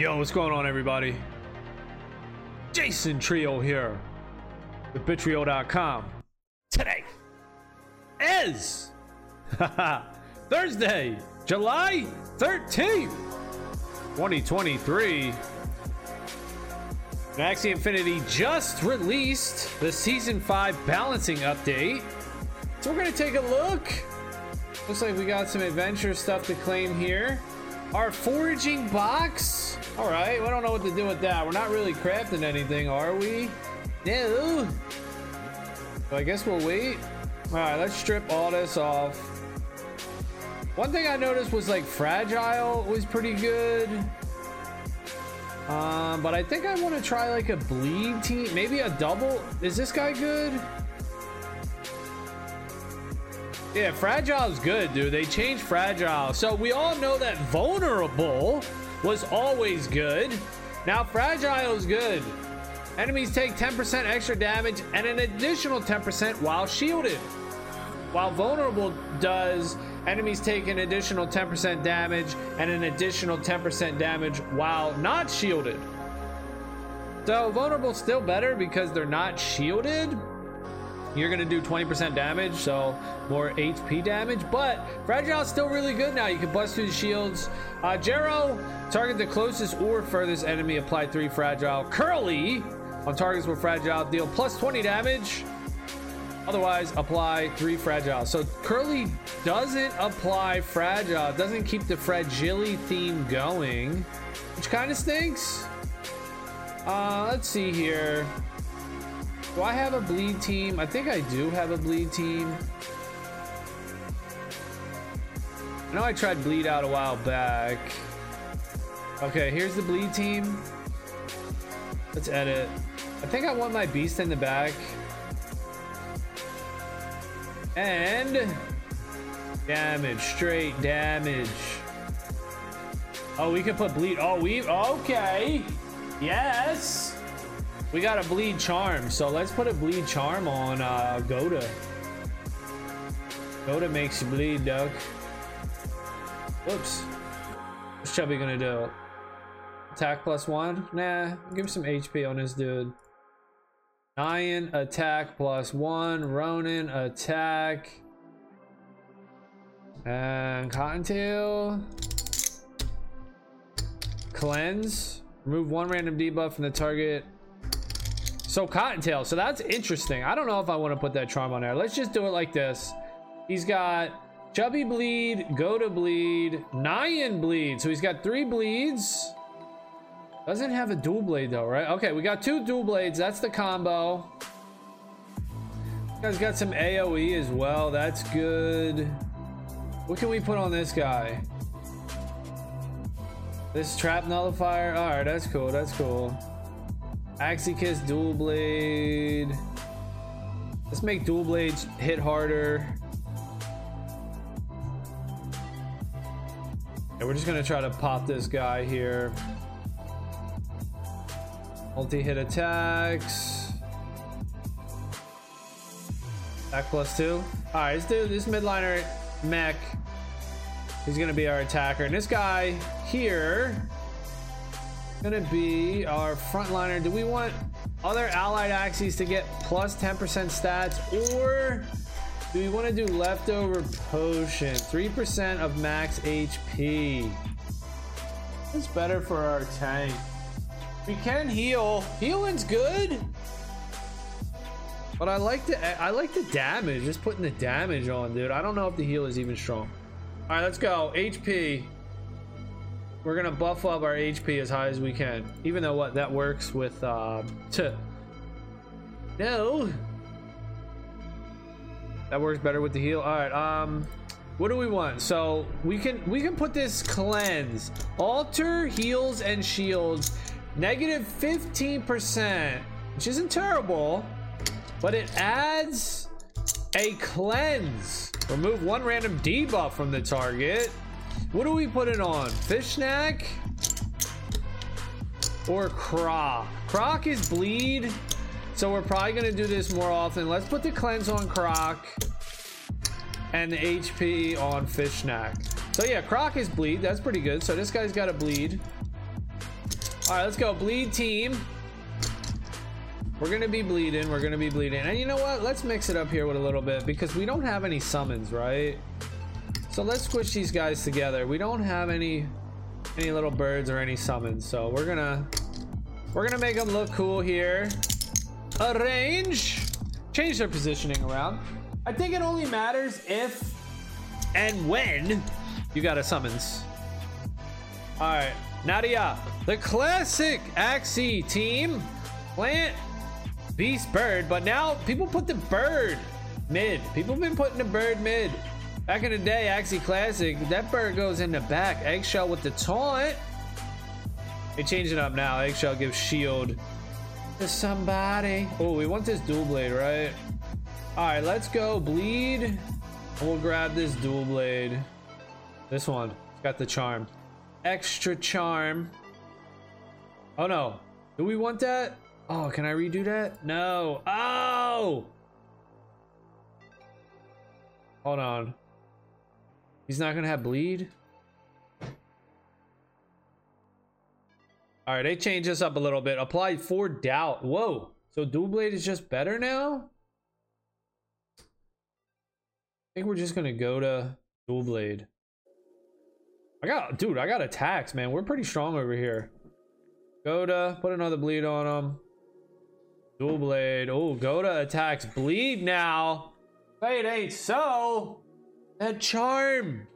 Yo, what's going on, everybody? Jason Trio here with Bittrio.com. Today is Thursday, July 13th, 2023. Axie Infinity just released the Season 5 balancing update. So we're going to take a look. Looks like we got some adventure stuff to claim here. Our foraging box. All right, we don't know what to do with that. We're not really crafting anything, are we? No. So I guess we'll wait. All right, let's strip all this off. One thing I noticed was like fragile was pretty good. Um, but I think I want to try like a bleed team, maybe a double. Is this guy good? Yeah, Fragile is good, dude. They changed Fragile. So we all know that Vulnerable was always good. Now Fragile is good. Enemies take 10% extra damage and an additional 10% while shielded. While Vulnerable does, enemies take an additional 10% damage and an additional 10% damage while not shielded. So Vulnerable still better because they're not shielded, you're gonna do 20% damage, so more HP damage. But Fragile is still really good now. You can bust through the shields. Uh, Jero, target the closest or furthest enemy, apply three Fragile. Curly, on targets with Fragile, deal plus 20 damage. Otherwise, apply three Fragile. So Curly doesn't apply Fragile, doesn't keep the Fragility theme going, which kind of stinks. Uh, let's see here. Do I have a bleed team? I think I do have a bleed team. I know I tried bleed out a while back. Okay, here's the bleed team. Let's edit. I think I want my beast in the back. And damage, straight damage. Oh, we can put bleed. Oh, we okay. Yes. We got a bleed charm, so let's put a bleed charm on uh, Goda. Goda makes you bleed, Doug. Whoops. What's Chubby gonna do? Attack plus one? Nah, give him some HP on this dude. Nyan attack plus one. Ronin attack. And Cottontail. Cleanse. Remove one random debuff from the target so Cottontail. So that's interesting. I don't know if I want to put that charm on there. Let's just do it like this. He's got Chubby Bleed, Goda Bleed, Nyan Bleed. So he's got three bleeds. Doesn't have a dual blade though, right? Okay, we got two dual blades. That's the combo. Guy's got some AoE as well. That's good. What can we put on this guy? This trap nullifier. All right, that's cool. That's cool. Kiss dual blade. Let's make dual blades hit harder. And we're just gonna try to pop this guy here. Multi-hit attacks. Attack plus two. Alright, let's do this midliner mech. He's gonna be our attacker. And this guy here gonna be our frontliner. Do we want other allied Axies to get plus 10% stats or do we want to do leftover potion? 3% of max HP. It's better for our tank. We can heal. Healing's good. But I like the I like the damage. Just putting the damage on, dude. I don't know if the heal is even strong. All right, let's go. HP. We're gonna buff up our HP as high as we can. Even though what that works with uh No. That works better with the heal. Alright, um what do we want? So we can we can put this cleanse. Alter heals and shields negative 15%, which isn't terrible, but it adds a cleanse. Remove one random debuff from the target. What do we put it on? Fish snack? Or croc? Croc is bleed. So we're probably gonna do this more often. Let's put the cleanse on croc and the HP on fish snack. So yeah, croc is bleed. That's pretty good. So this guy's got a bleed. All right, let's go. Bleed team. We're gonna be bleeding. We're gonna be bleeding. And you know what? Let's mix it up here with a little bit because we don't have any summons, right? So let's squish these guys together. We don't have any any little birds or any summons. So we're gonna we're gonna make them look cool here. Arrange. Change their positioning around. I think it only matters if and when you got a summons. All right, Nadia, the classic Axie team, plant, beast, bird, but now people put the bird mid. People have been putting the bird mid. Back in the day, Axie Classic, that bird goes in the back. Eggshell with the taunt. They changed it up now. Eggshell gives shield to somebody. Oh, we want this dual blade, right? All right, let's go bleed. We'll grab this dual blade. This one. It's got the charm. Extra charm. Oh no. Do we want that? Oh, can I redo that? No. Oh! Hold on. He's not gonna have bleed? Alright, they changed this up a little bit. Apply for doubt. Whoa. So dual blade is just better now? I think we're just gonna go to dual blade. I got, dude, I got attacks, man. We're pretty strong over here. Goda, put another bleed on him. Dual blade. Oh, Goda attacks bleed now. Wait, it ain't so. That charm.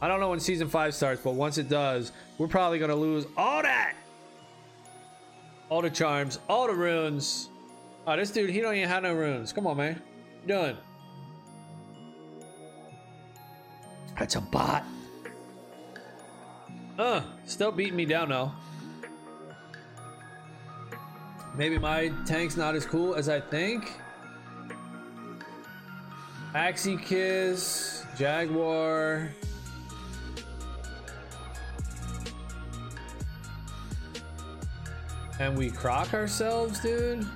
I don't know when season five starts, but once it does, we're probably gonna lose all that. All the charms, all the runes. Oh, this dude, he don't even have no runes. Come on, man. Done. That's a bot. Uh, still beating me down though. Maybe my tank's not as cool as I think. Axie Kiss, Jaguar. And we croc ourselves, dude?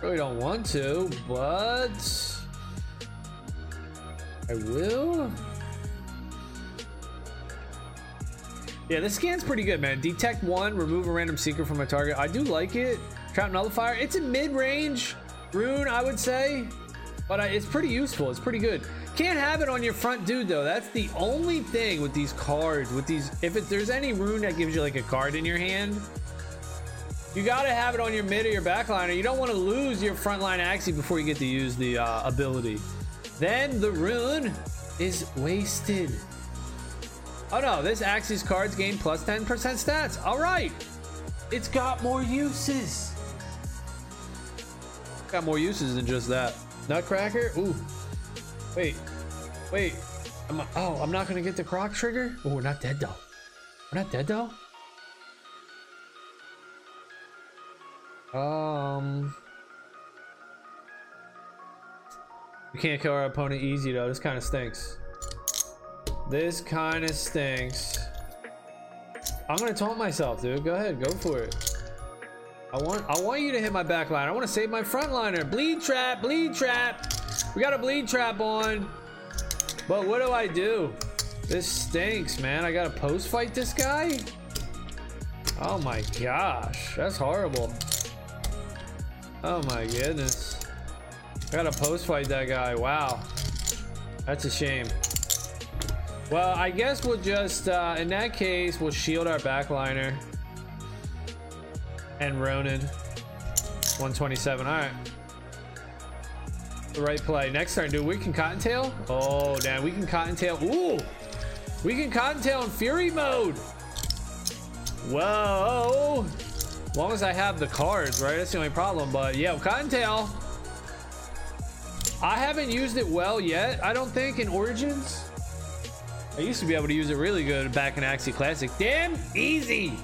Really don't want to, but I will. Yeah, this scan's pretty good, man. Detect one, remove a random secret from a target. I do like it. Trap Nullifier. It's a mid-range rune, I would say. But uh, it's pretty useful. It's pretty good. Can't have it on your front dude, though. That's the only thing with these cards. With these, if it, there's any rune that gives you like a card in your hand, you got to have it on your mid or your backliner. You don't want to lose your frontline Axie before you get to use the uh, ability. Then the rune is wasted. Oh no, this Axie's cards gain plus 10% stats. All right. It's got more uses. Got more uses than just that. Nutcracker? Ooh. Wait. Wait. I'm, oh, I'm not gonna get the croc trigger? Oh, we're not dead though. We're not dead though? Um We can't kill our opponent easy though. This kind of stinks. This kind of stinks. I'm gonna taunt myself, dude. Go ahead, go for it. I want I want you to hit my back line. I want to save my front liner. Bleed trap, bleed trap. We got a bleed trap on. But what do I do? This stinks, man. I gotta post fight this guy? Oh my gosh. That's horrible. Oh my goodness. I gotta post fight that guy. Wow. That's a shame. Well, I guess we'll just, uh, in that case, we'll shield our backliner. And Ronin. 127. All right. The right play. Next turn, dude. We can cottontail. Oh, damn. We can cottontail. Ooh. We can cottontail in fury mode. Whoa. As long as I have the cards, right? That's the only problem. But yeah, cottontail. I haven't used it well yet. I don't think in Origins. I used to be able to use it really good back in Axie Classic. Damn easy.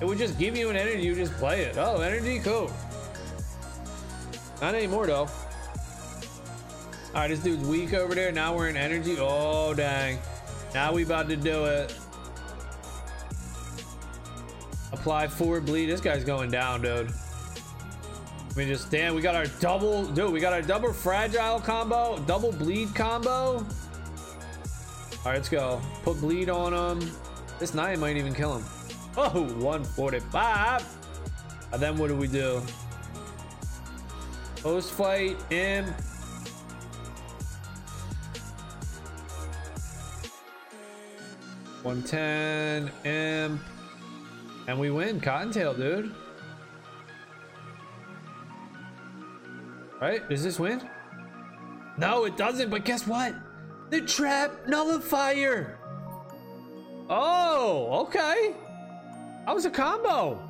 It would just give you an energy, you just play it. Oh, energy, cool. Not anymore though. All right, this dude's weak over there. Now we're in energy. Oh, dang. Now we about to do it. Apply forward bleed. This guy's going down, dude. Mean, just damn, we got our double, dude. We got our double fragile combo, double bleed combo. All right, let's go. Put bleed on him. This Nyan might even kill him. Oh, 145. And then what do we do? Post fight, imp. One ten, imp, and we win. Cottontail, dude. Right? Does this win? No, it doesn't. But guess what? The trap nullifier. Oh, okay. That was a combo.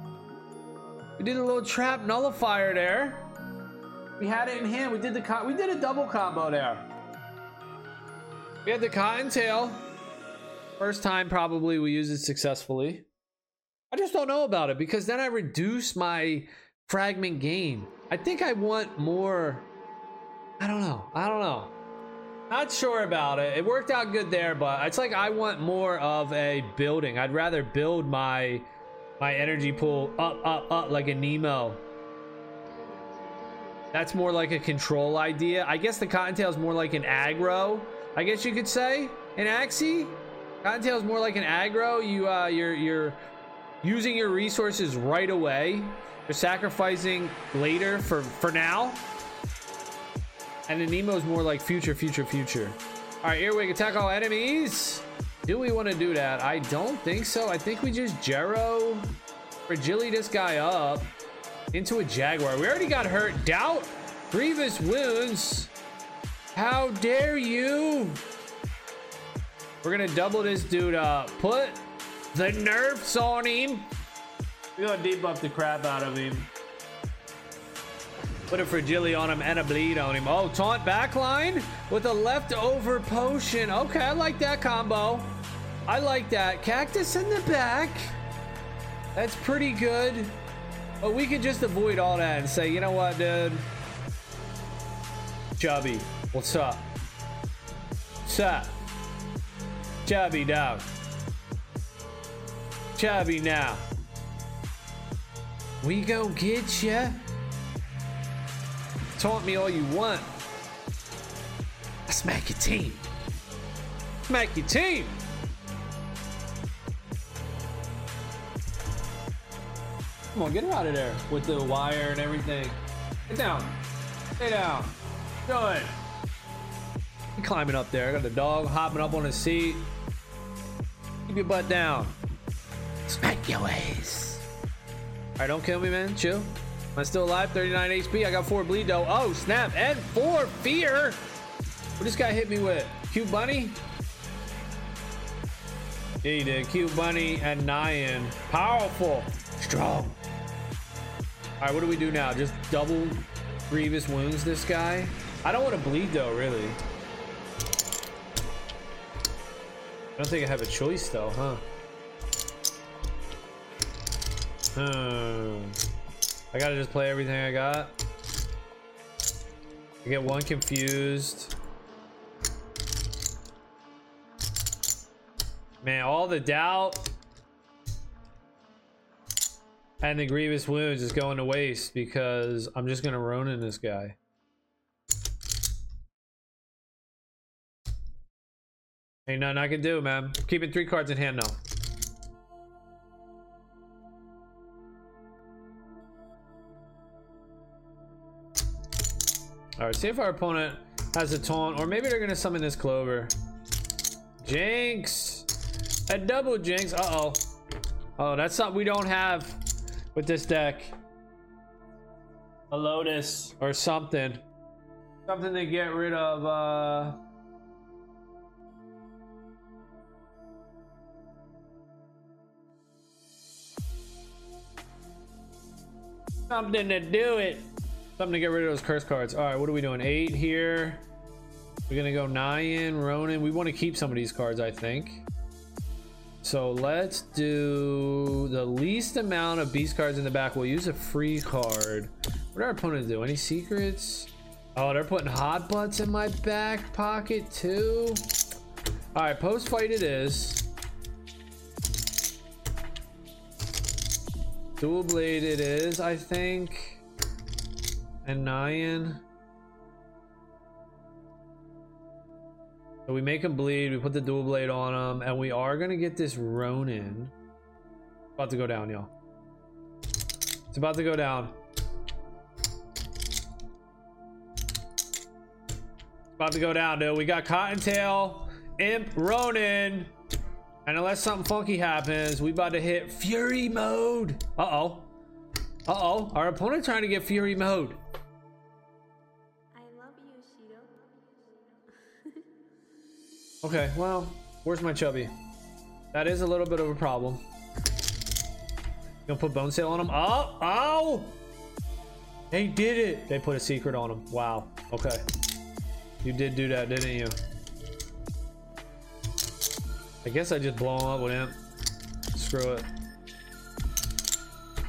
We did a little trap nullifier there. We had it in hand. We did the we did a double combo there. We had the cottontail. First time probably we used it successfully. I just don't know about it because then I reduce my fragment gain. I think I want more. I don't know. I don't know. Not sure about it. It worked out good there, but it's like I want more of a building. I'd rather build my my energy pool up, up, up like a Nemo. That's more like a control idea. I guess the Cottontail is more like an aggro. I guess you could say an Axie. Cottontail is more like an aggro. You uh, you're you're using your resources right away. You're sacrificing later for for now. And the Nemo's more like future, future, future. All right, Earwig, attack all enemies. Do we want to do that? I don't think so. I think we just Jero fragility this guy up into a Jaguar. We already got hurt. Doubt, grievous wounds. How dare you? We're gonna double this dude up. Put the nerfs on him. We're gonna debuff the crap out of him. Put a fragility on him and a bleed on him. Oh, taunt backline with a leftover potion. Okay, I like that combo. I like that. Cactus in the back. That's pretty good. But we could just avoid all that and say, you know what, dude? Chubby, what's up? What's up? Chubby dog. Chubby now. We go get ya. Taunt me all you want. I smack your team. Smack your team. Come on, get her out of there with the wire and everything. Get down. Stay down. Good. climbing up there. I got the dog hopping up on the seat. Keep your butt down. Smack your ass. All right, don't kill me, man. Chill. Am I still alive? 39 HP. I got four bleed though. Oh, snap. And four fear. What this guy hit me with? Cute bunny? Yeah, he did. Cute bunny and Nyan. Powerful. Strong. All right, what do we do now? Just double grievous wounds this guy? I don't want to bleed though, really. I don't think I have a choice though, huh? Hmm. I gotta just play everything I got. I get one confused. Man, all the doubt and the grievous wounds is going to waste because I'm just gonna Ronin this guy. Ain't nothing I can do, man. Keeping three cards in hand now. Alright, see if our opponent has a taunt, or maybe they're gonna summon this Clover. Jinx! A double Jinx, uh-oh. Oh, that's something we don't have with this deck. A Lotus or something. Something to get rid of, uh... Something to do it. Something to get rid of those curse cards. All right, what are we doing? Eight here. We're gonna go Nyan, Ronin. We want to keep some of these cards, I think. So let's do the least amount of beast cards in the back. We'll use a free card. What are our opponents do? Any secrets? Oh, they're putting hot butts in my back pocket too. All right, post fight it is. Dual blade it is, I think. And Nyan. So we make him bleed, we put the dual blade on him, and we are gonna get this Ronin. About to go down, y'all. It's about to go down. About to go down, dude. We got Cottontail, Imp, Ronin. And unless something funky happens, we about to hit Fury mode. Uh-oh. Uh-oh. Our opponent trying to get Fury mode. Okay, well, where's my chubby? That is a little bit of a problem. Gonna put bone sail on him. Oh, oh! They did it. They put a secret on him. Wow. Okay. You did do that, didn't you? I guess I just blow him up with him. Screw it.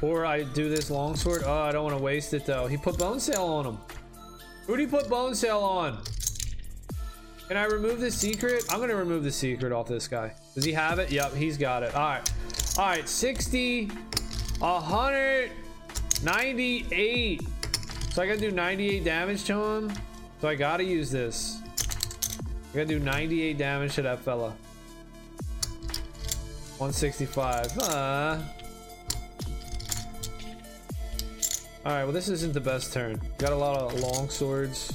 Or I do this longsword. Oh, I don't want to waste it though. He put bone sail on him. Who'd he put bone sail on? Can I remove the secret? I'm gonna remove the secret off this guy. Does he have it? Yep, he's got it. All right. All right, 60 198. So I gotta do 98 damage to him. So I gotta use this. I gotta do 98 damage to that fella. 165. Uh. Alright, well this isn't the best turn. Got a lot of long swords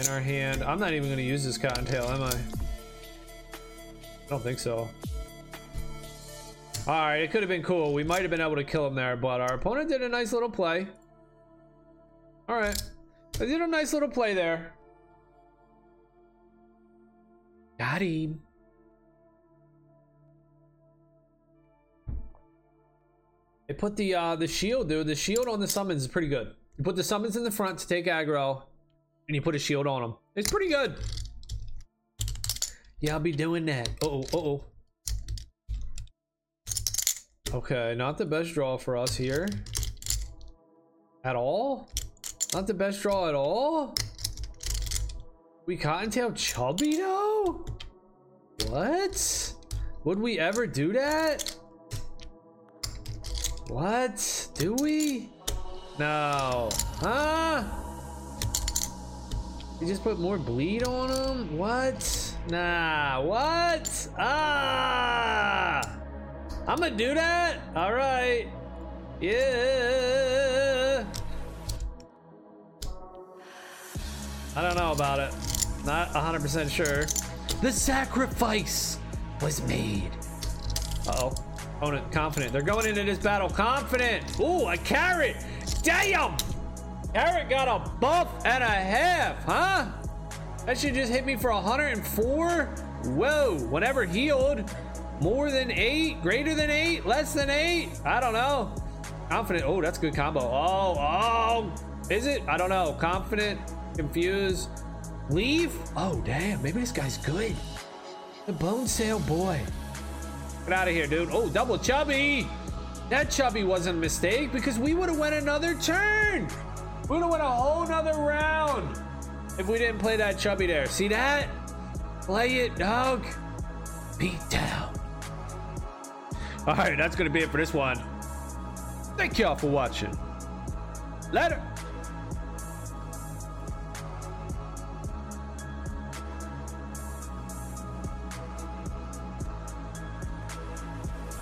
in our hand. I'm not even gonna use this cottontail, am I? I don't think so. All right, it could have been cool. We might have been able to kill him there, but our opponent did a nice little play. All right, I did a nice little play there. Got him. They put the uh, the shield, dude. The shield on the summons is pretty good. You put the summons in the front to take aggro, and you put a shield on them. It's pretty good. Yeah, I'll be doing that. Uh oh, uh oh. Okay, not the best draw for us here. At all? Not the best draw at all? We cottontail chubby though? What? Would we ever do that? What? Do we? No. Huh? We just put more bleed on him? What? Nah, what? Ah! I'm gonna do that. All right. Yeah. I don't know about it. Not 100% sure. The sacrifice was made. Uh oh. Opponent confident. They're going into this battle confident. Ooh, a carrot. Damn. Carrot got a buff and a half, huh? That should just hit me for 104. Whoa. Whenever healed. More than eight? Greater than eight? Less than eight? I don't know. Confident. Oh, that's a good combo. Oh, oh. Is it? I don't know. Confident, confused, leave? Oh, damn. Maybe this guy's good. The bone sail boy. Get out of here, dude. Oh, double chubby. That chubby wasn't a mistake because we would have went another turn. We would have won a whole nother round if we didn't play that chubby there. See that? Play it, dog. Beat down. All right, that's going to be it for this one. Thank y'all for watching. Later.